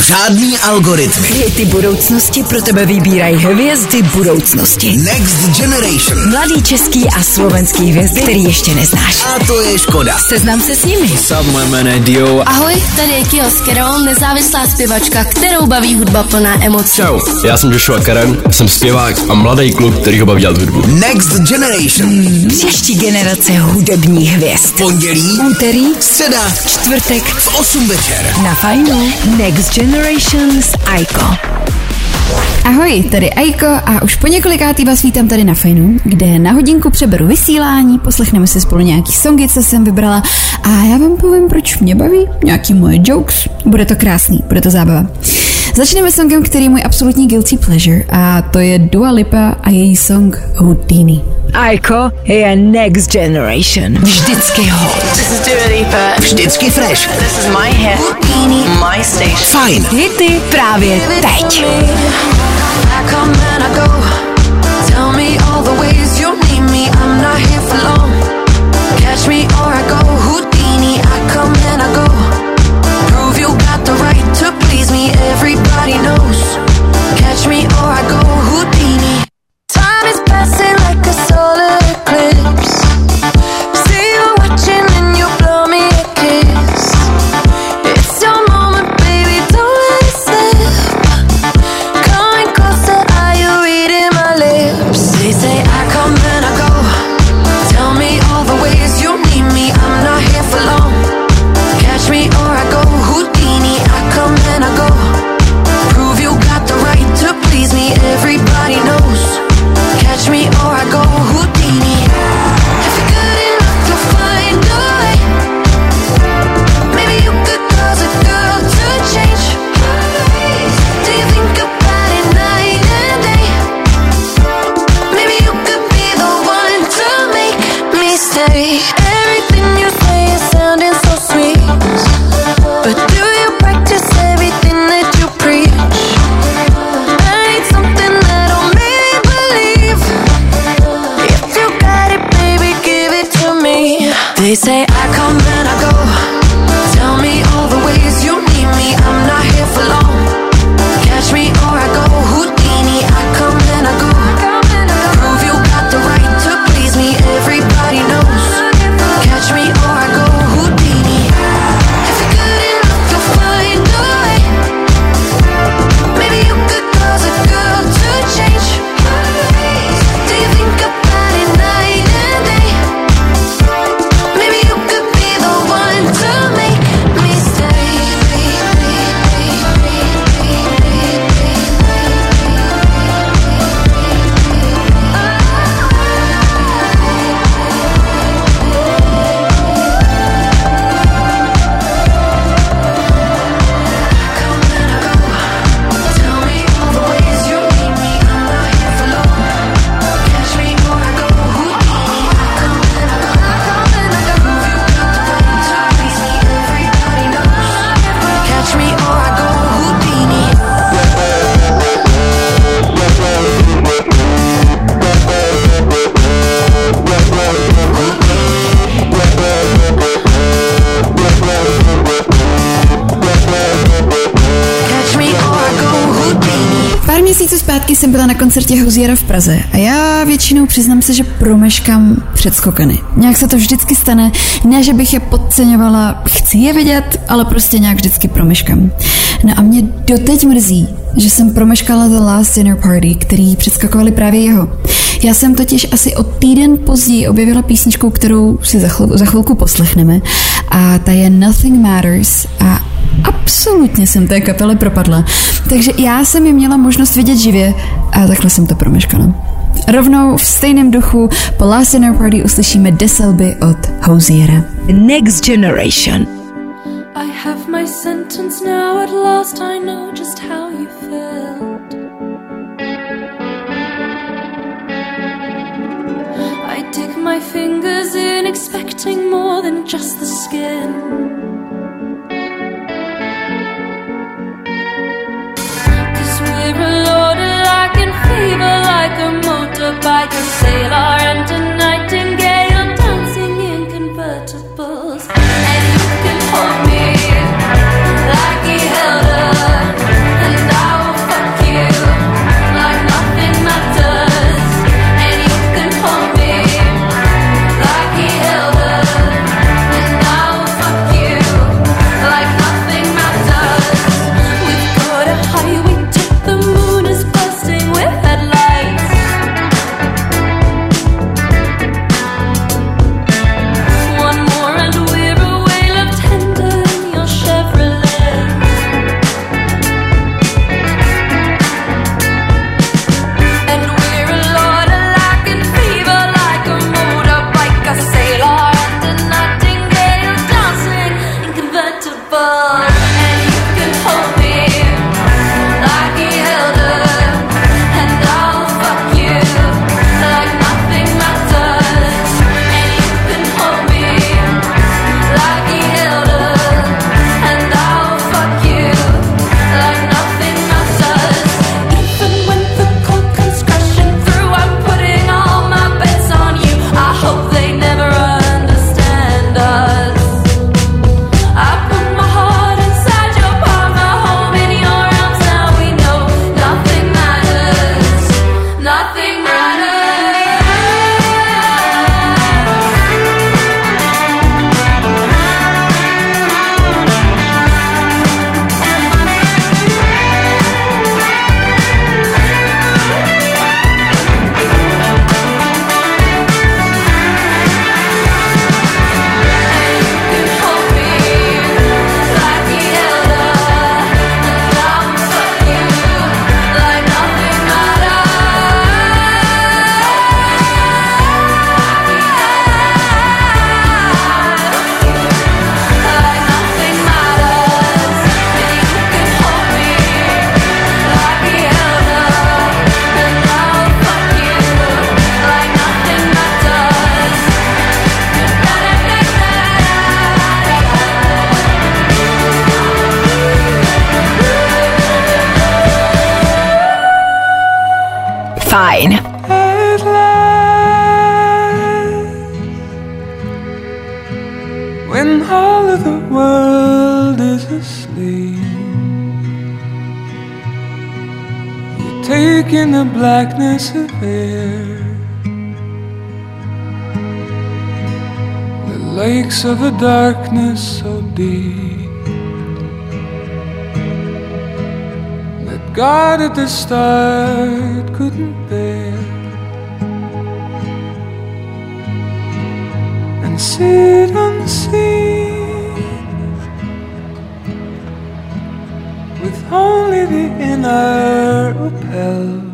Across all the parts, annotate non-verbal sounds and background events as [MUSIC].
Žádný algoritmy. Hity budoucnosti pro tebe vybírají hvězdy budoucnosti. Next Generation. Mladý český a slovenský hvězdy, který ještě neznáš. A to je škoda. Seznam se s nimi. Je Dio. Ahoj, tady je Kio Skerol, nezávislá zpěvačka, kterou baví hudba plná emocí. Čau, já jsem Joshua Karen, jsem zpěvák a mladý kluk, který ho baví dělat hudbu. Next Generation. Příští generace hudebních hvězd. Pondělí, Úterý, středa, čtvrtek v 8 večer. na fajnu. Next Generation s Aiko. Ahoj, tady Aiko a už po několikátý vás vítám tady na Fajnu, kde na hodinku přeberu vysílání, poslechneme si spolu nějaký songy, co jsem vybrala a já vám povím, proč mě baví, nějaký moje jokes. Bude to krásný, bude to zábava. Začneme songem, který je můj absolutní guilty pleasure a to je Dua Lipa a její song Houdini. Aiko je Next Generation. Vždycky hot. This is Dua Lipa. Vždycky fresh. This is my hit. My station. Fajn. Hity právě teď. Tell me all the ways you need me. I'm not here for long. Catch me or jsem byla na koncertě Housiera v Praze a já většinou přiznám se, že promeškám předskokany. Nějak se to vždycky stane, ne, že bych je podceňovala, chci je vidět, ale prostě nějak vždycky promeškám. No a mě doteď mrzí, že jsem promeškala The Last Dinner Party, který předskakovali právě jeho. Já jsem totiž asi o týden později objevila písničku, kterou si za, chvíl, za chvilku poslechneme a ta je Nothing Matters a absolutně jsem té kapele propadla. Takže já jsem ji měla možnost vidět živě a takhle jsem to promeškala. Rovnou v stejném duchu po Last Dinner Party uslyšíme Deselby od Housiera. Next Generation. I have my sentence now. At last, I know just how you felt. I dig my fingers in, expecting more than just the skin. Fever, like a motorbike, a sailor and a the lakes of a darkness so deep. that God at the start couldn't bear. And sit unseen with only the inner upheld.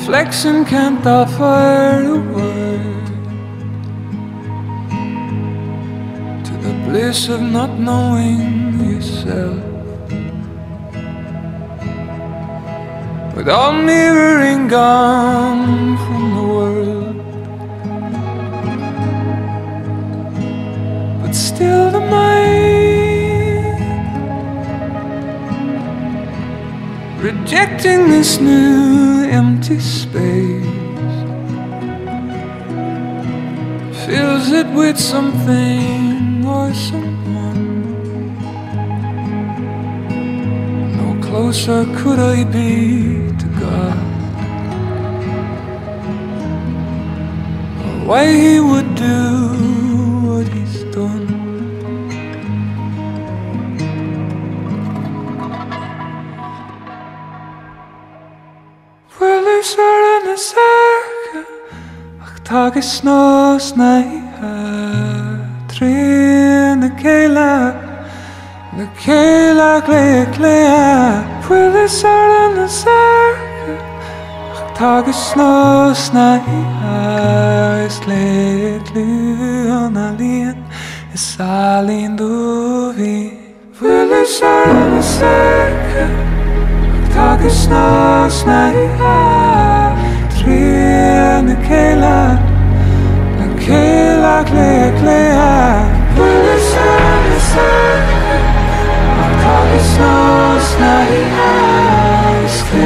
Reflection can't offer a word to the bliss of not knowing yourself. With all mirroring gone from the world, but still the mind rejecting this new empty space fills it with something or someone. No closer could I be to God. Or why He would do Tage snosnaiha Trine kela Le kela glea glea Pwyle sar yn y sarga Ach tage snosnaiha Es glea glea na lien. Es alin duvi Pwyle sar yn y sarga Ach tage snosnaiha Srirende kælder. La kælder klæder klæder. Kunne sørge sørge Og kokke snås når I er Skal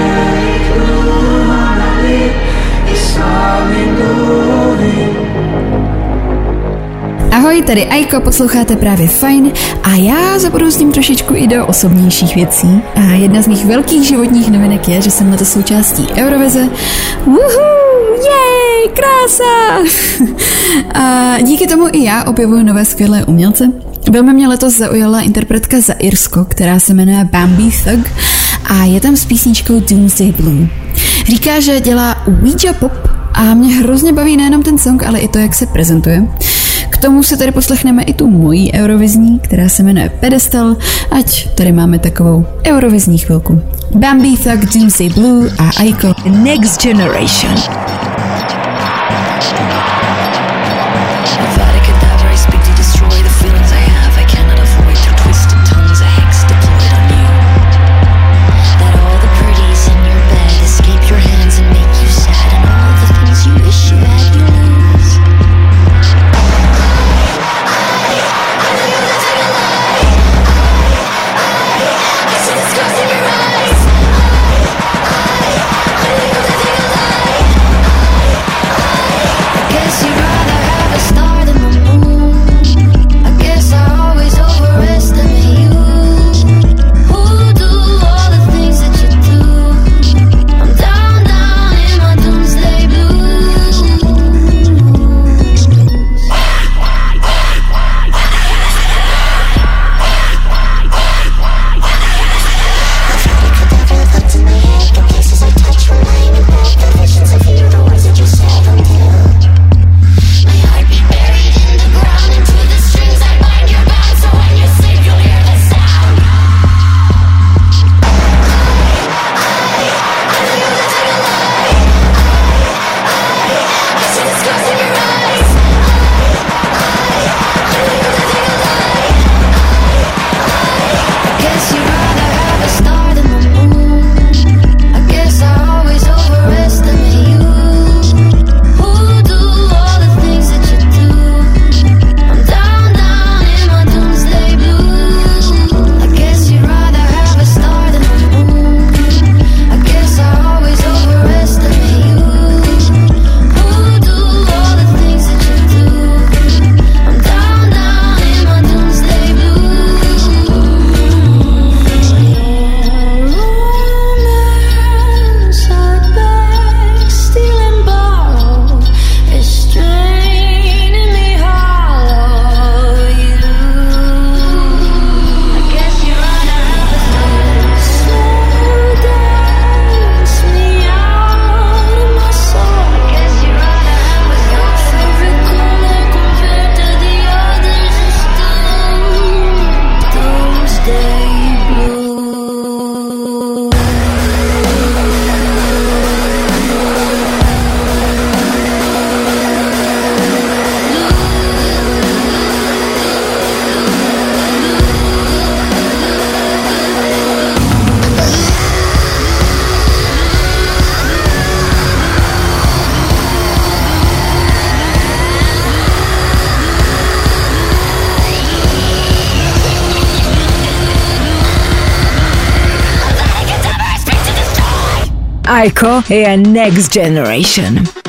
I kluderne lidt I som en god vind Ahoj, tady Aiko, posloucháte právě Fajn a já zabrousím trošičku i do osobnějších věcí. A jedna z mých velkých životních novinek je, že jsem letos součástí Eurovize. Woohoo, jej, krása! [LAUGHS] a díky tomu i já objevuju nové skvělé umělce. Velmi mě letos zaujala interpretka za Irsko, která se jmenuje Bambi Thug a je tam s písničkou Doomsday Blue. Říká, že dělá Ouija pop a mě hrozně baví nejenom ten song, ale i to, jak se prezentuje. K tomu si tady poslechneme i tu mojí eurovizní, která se jmenuje Pedestal, ať tady máme takovou eurovizní chvilku. Bambi Thug, Doomsday Blue a Aiko. Next Generation. Psycho e a Next Generation.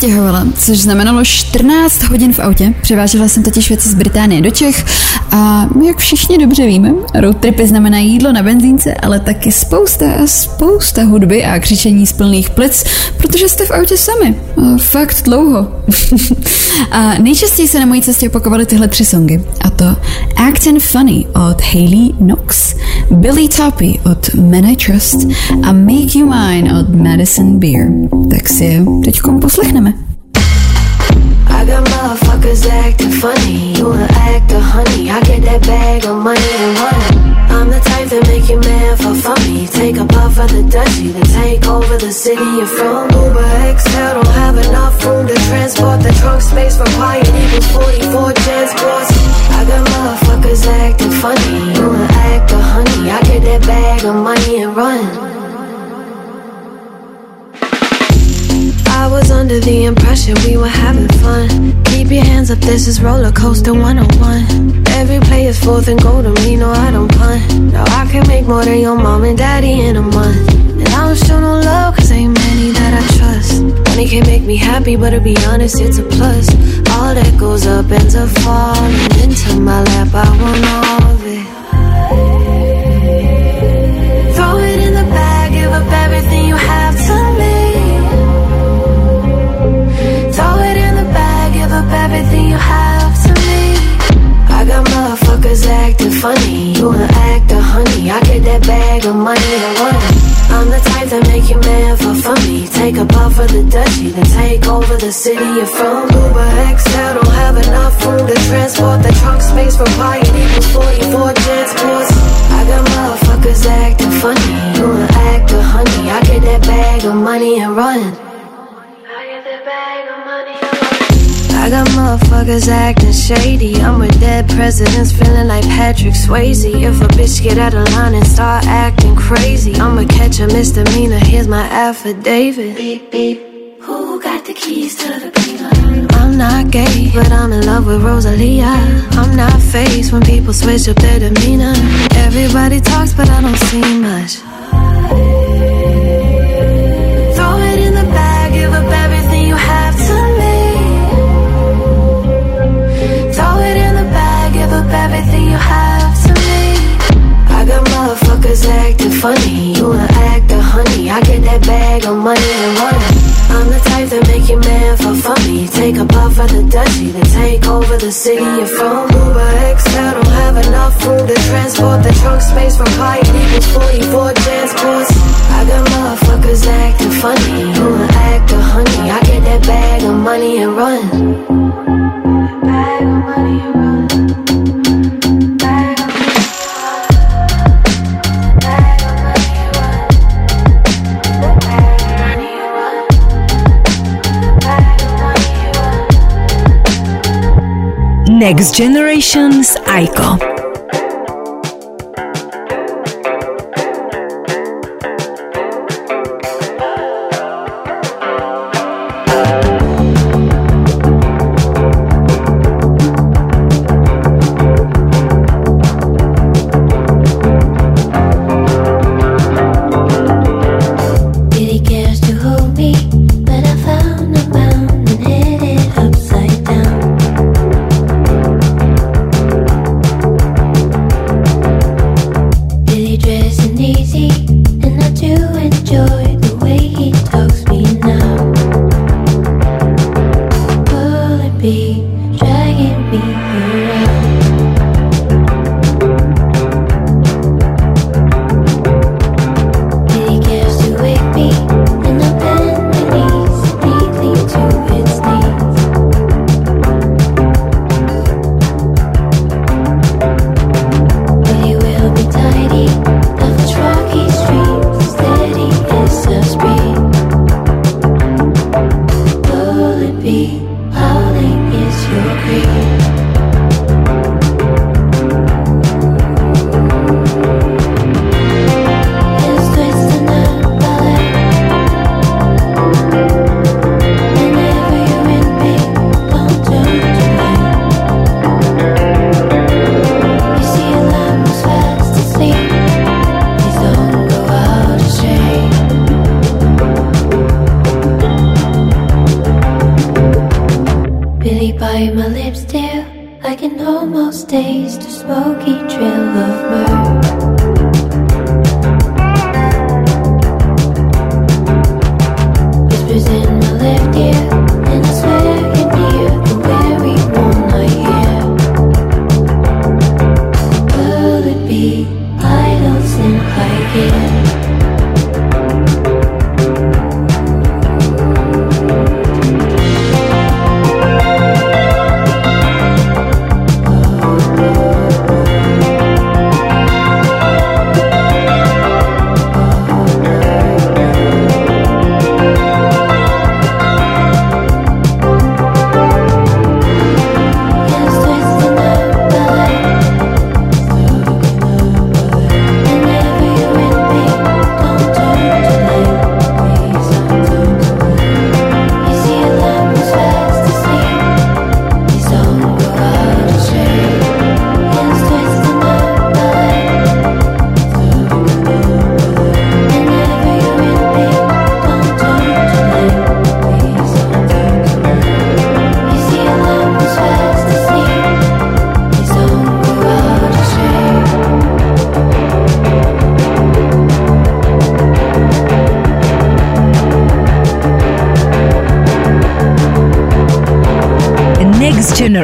Nedávno jsem se stěhovala, což znamenalo 14 hodin v autě. Převážela jsem totiž věci z Británie do Čech a jak všichni dobře víme, road tripy znamenají jídlo na benzínce, ale taky spousta a spousta hudby a křičení z plných plic, protože jste v autě sami. Fakt dlouho. [LAUGHS] a nejčastěji se na mojí cestě opakovaly tyhle tři songy. A to Actin Funny od Hayley Knox, Billy Toppy od Men I Trust a Make You Mine od Madison Beer. Tak si je teďkom poslechneme. I got motherfuckers acting funny. You wanna honey? I get that bag of money and run. I'm the type that make you man for funny. Take a puff of the dutchie, then take over the city you're from. Uber XL don't have enough room to transport. The trunk space required equals 44 transports. I got motherfuckers acting funny. You wanna honey? I get that bag of money and run. I was under the impression we were having fun. Keep your hands up, this is roller coaster 101. Every play is fourth and goal to me, no, I don't punt. Now I can make more than your mom and daddy in a month. And I don't show no love, cause ain't many that I trust. Money can make me happy, but to be honest, it's a plus. All that goes up ends up falling into my lap, I want all everything you have to me. I got motherfuckers acting funny. You wanna act a honey? I get that bag of money and run. I'm the type that make you man for funny. Take a puff of the dutchie, then take over the city you're from. Uber XL don't have enough room to transport. The trunk space required equals 44 transports. I got motherfuckers acting funny. You wanna act a honey? I get that bag of money and run. I got motherfuckers acting shady. I'm with dead presidents feeling like Patrick Swayze. If a bitch get out of line and start acting crazy, I'ma catch a misdemeanor. Here's my affidavit. Beep, beep. Who got the keys to the beamer? I'm not gay, but I'm in love with Rosalia. I'm not faced when people switch up their demeanor. Everybody talks, but I don't see much. Throw it in the bag, give up everything you have to me. I got motherfuckers funny. You wanna act a honey. I get that bag of money and run. I'm the type that make your man for funny. Take a puff of the dutchie, then take over the city you're from. Uber XL don't have enough room to transport the trunk space from high equals 44 transports. I got motherfuckers acting funny. You wanna act a honey. I get that bag of money and run. Next Generation's Aiko.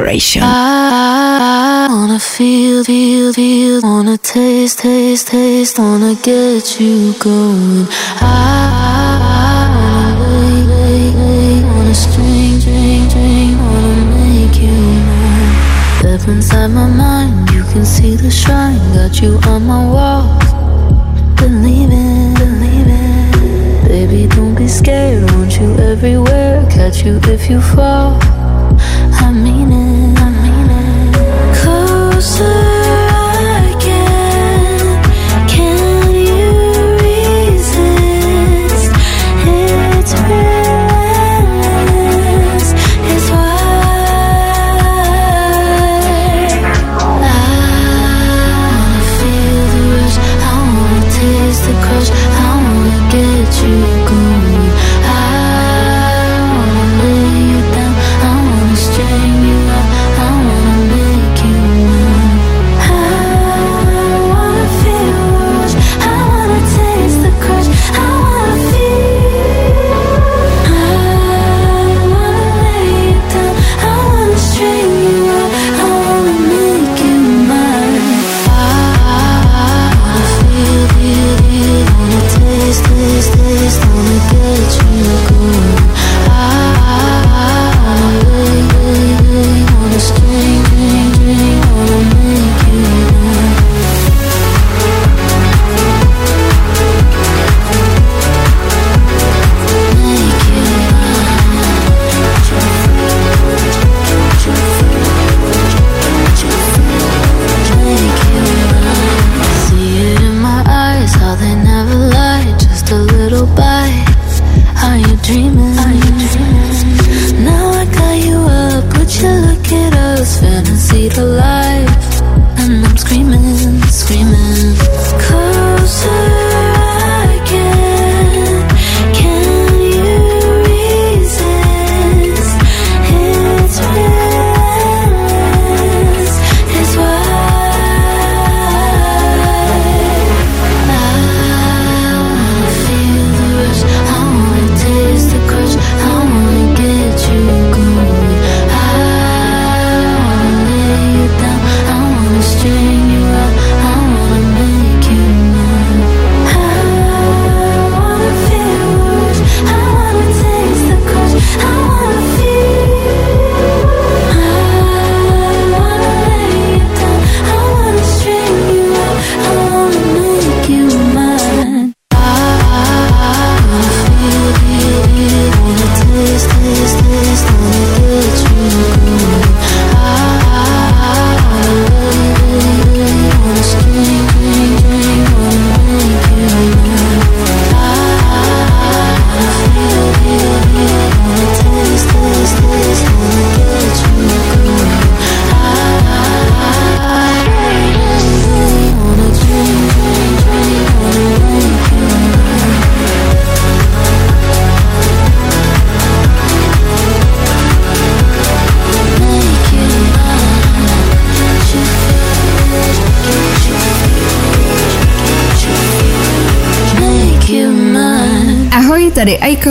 Generation. I wanna feel, feel, feel, wanna taste, taste, taste, wanna get you going. I wanna wait, wait, wait, wanna string, string, string, wanna make you mine. Step inside my mind, you can see the shrine, got you on my wall. Believe it, believe it. Baby, don't be scared, want you everywhere, catch you if you fall. I mean Closer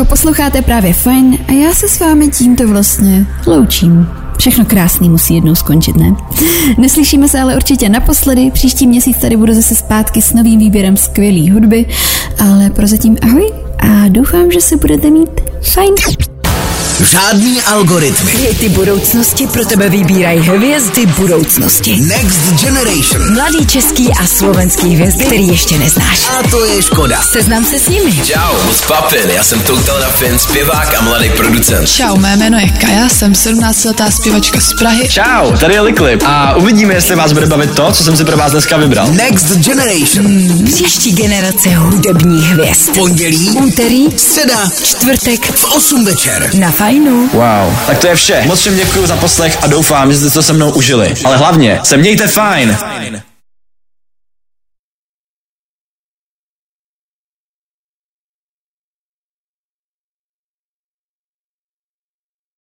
posloucháte právě Fine a já se s vámi tímto vlastně loučím. Všechno krásný musí jednou skončit, ne? Neslyšíme se ale určitě naposledy, příští měsíc tady budu zase zpátky s novým výběrem skvělé hudby, ale prozatím ahoj a doufám, že se budete mít fajn. Žádný algoritmy. Hity budoucnosti pro tebe vybírají hvězdy budoucnosti. Next Generation. Mladý český a slovenský hvězdy, který ještě neznáš. A to je Škoda. Seznam se s nimi. Čau, moc papin, já jsem Total na Fin, zpěvák a mladý producent. Čau, mé jméno je Kaja, jsem 17-letá zpěvačka z Prahy. Čau, tady je Liklip a uvidíme, jestli vás bude bavit to, co jsem si pro vás dneska vybral. Next Generation. Příští generace hudebních hvězd. Pondělí, Úterý, středa, čtvrtek v 8 večer. na fajnu. Wow, tak to je vše. Moc všem děkuji za poslech a doufám, že jste to se mnou užili. Ale hlavně se mějte fajn.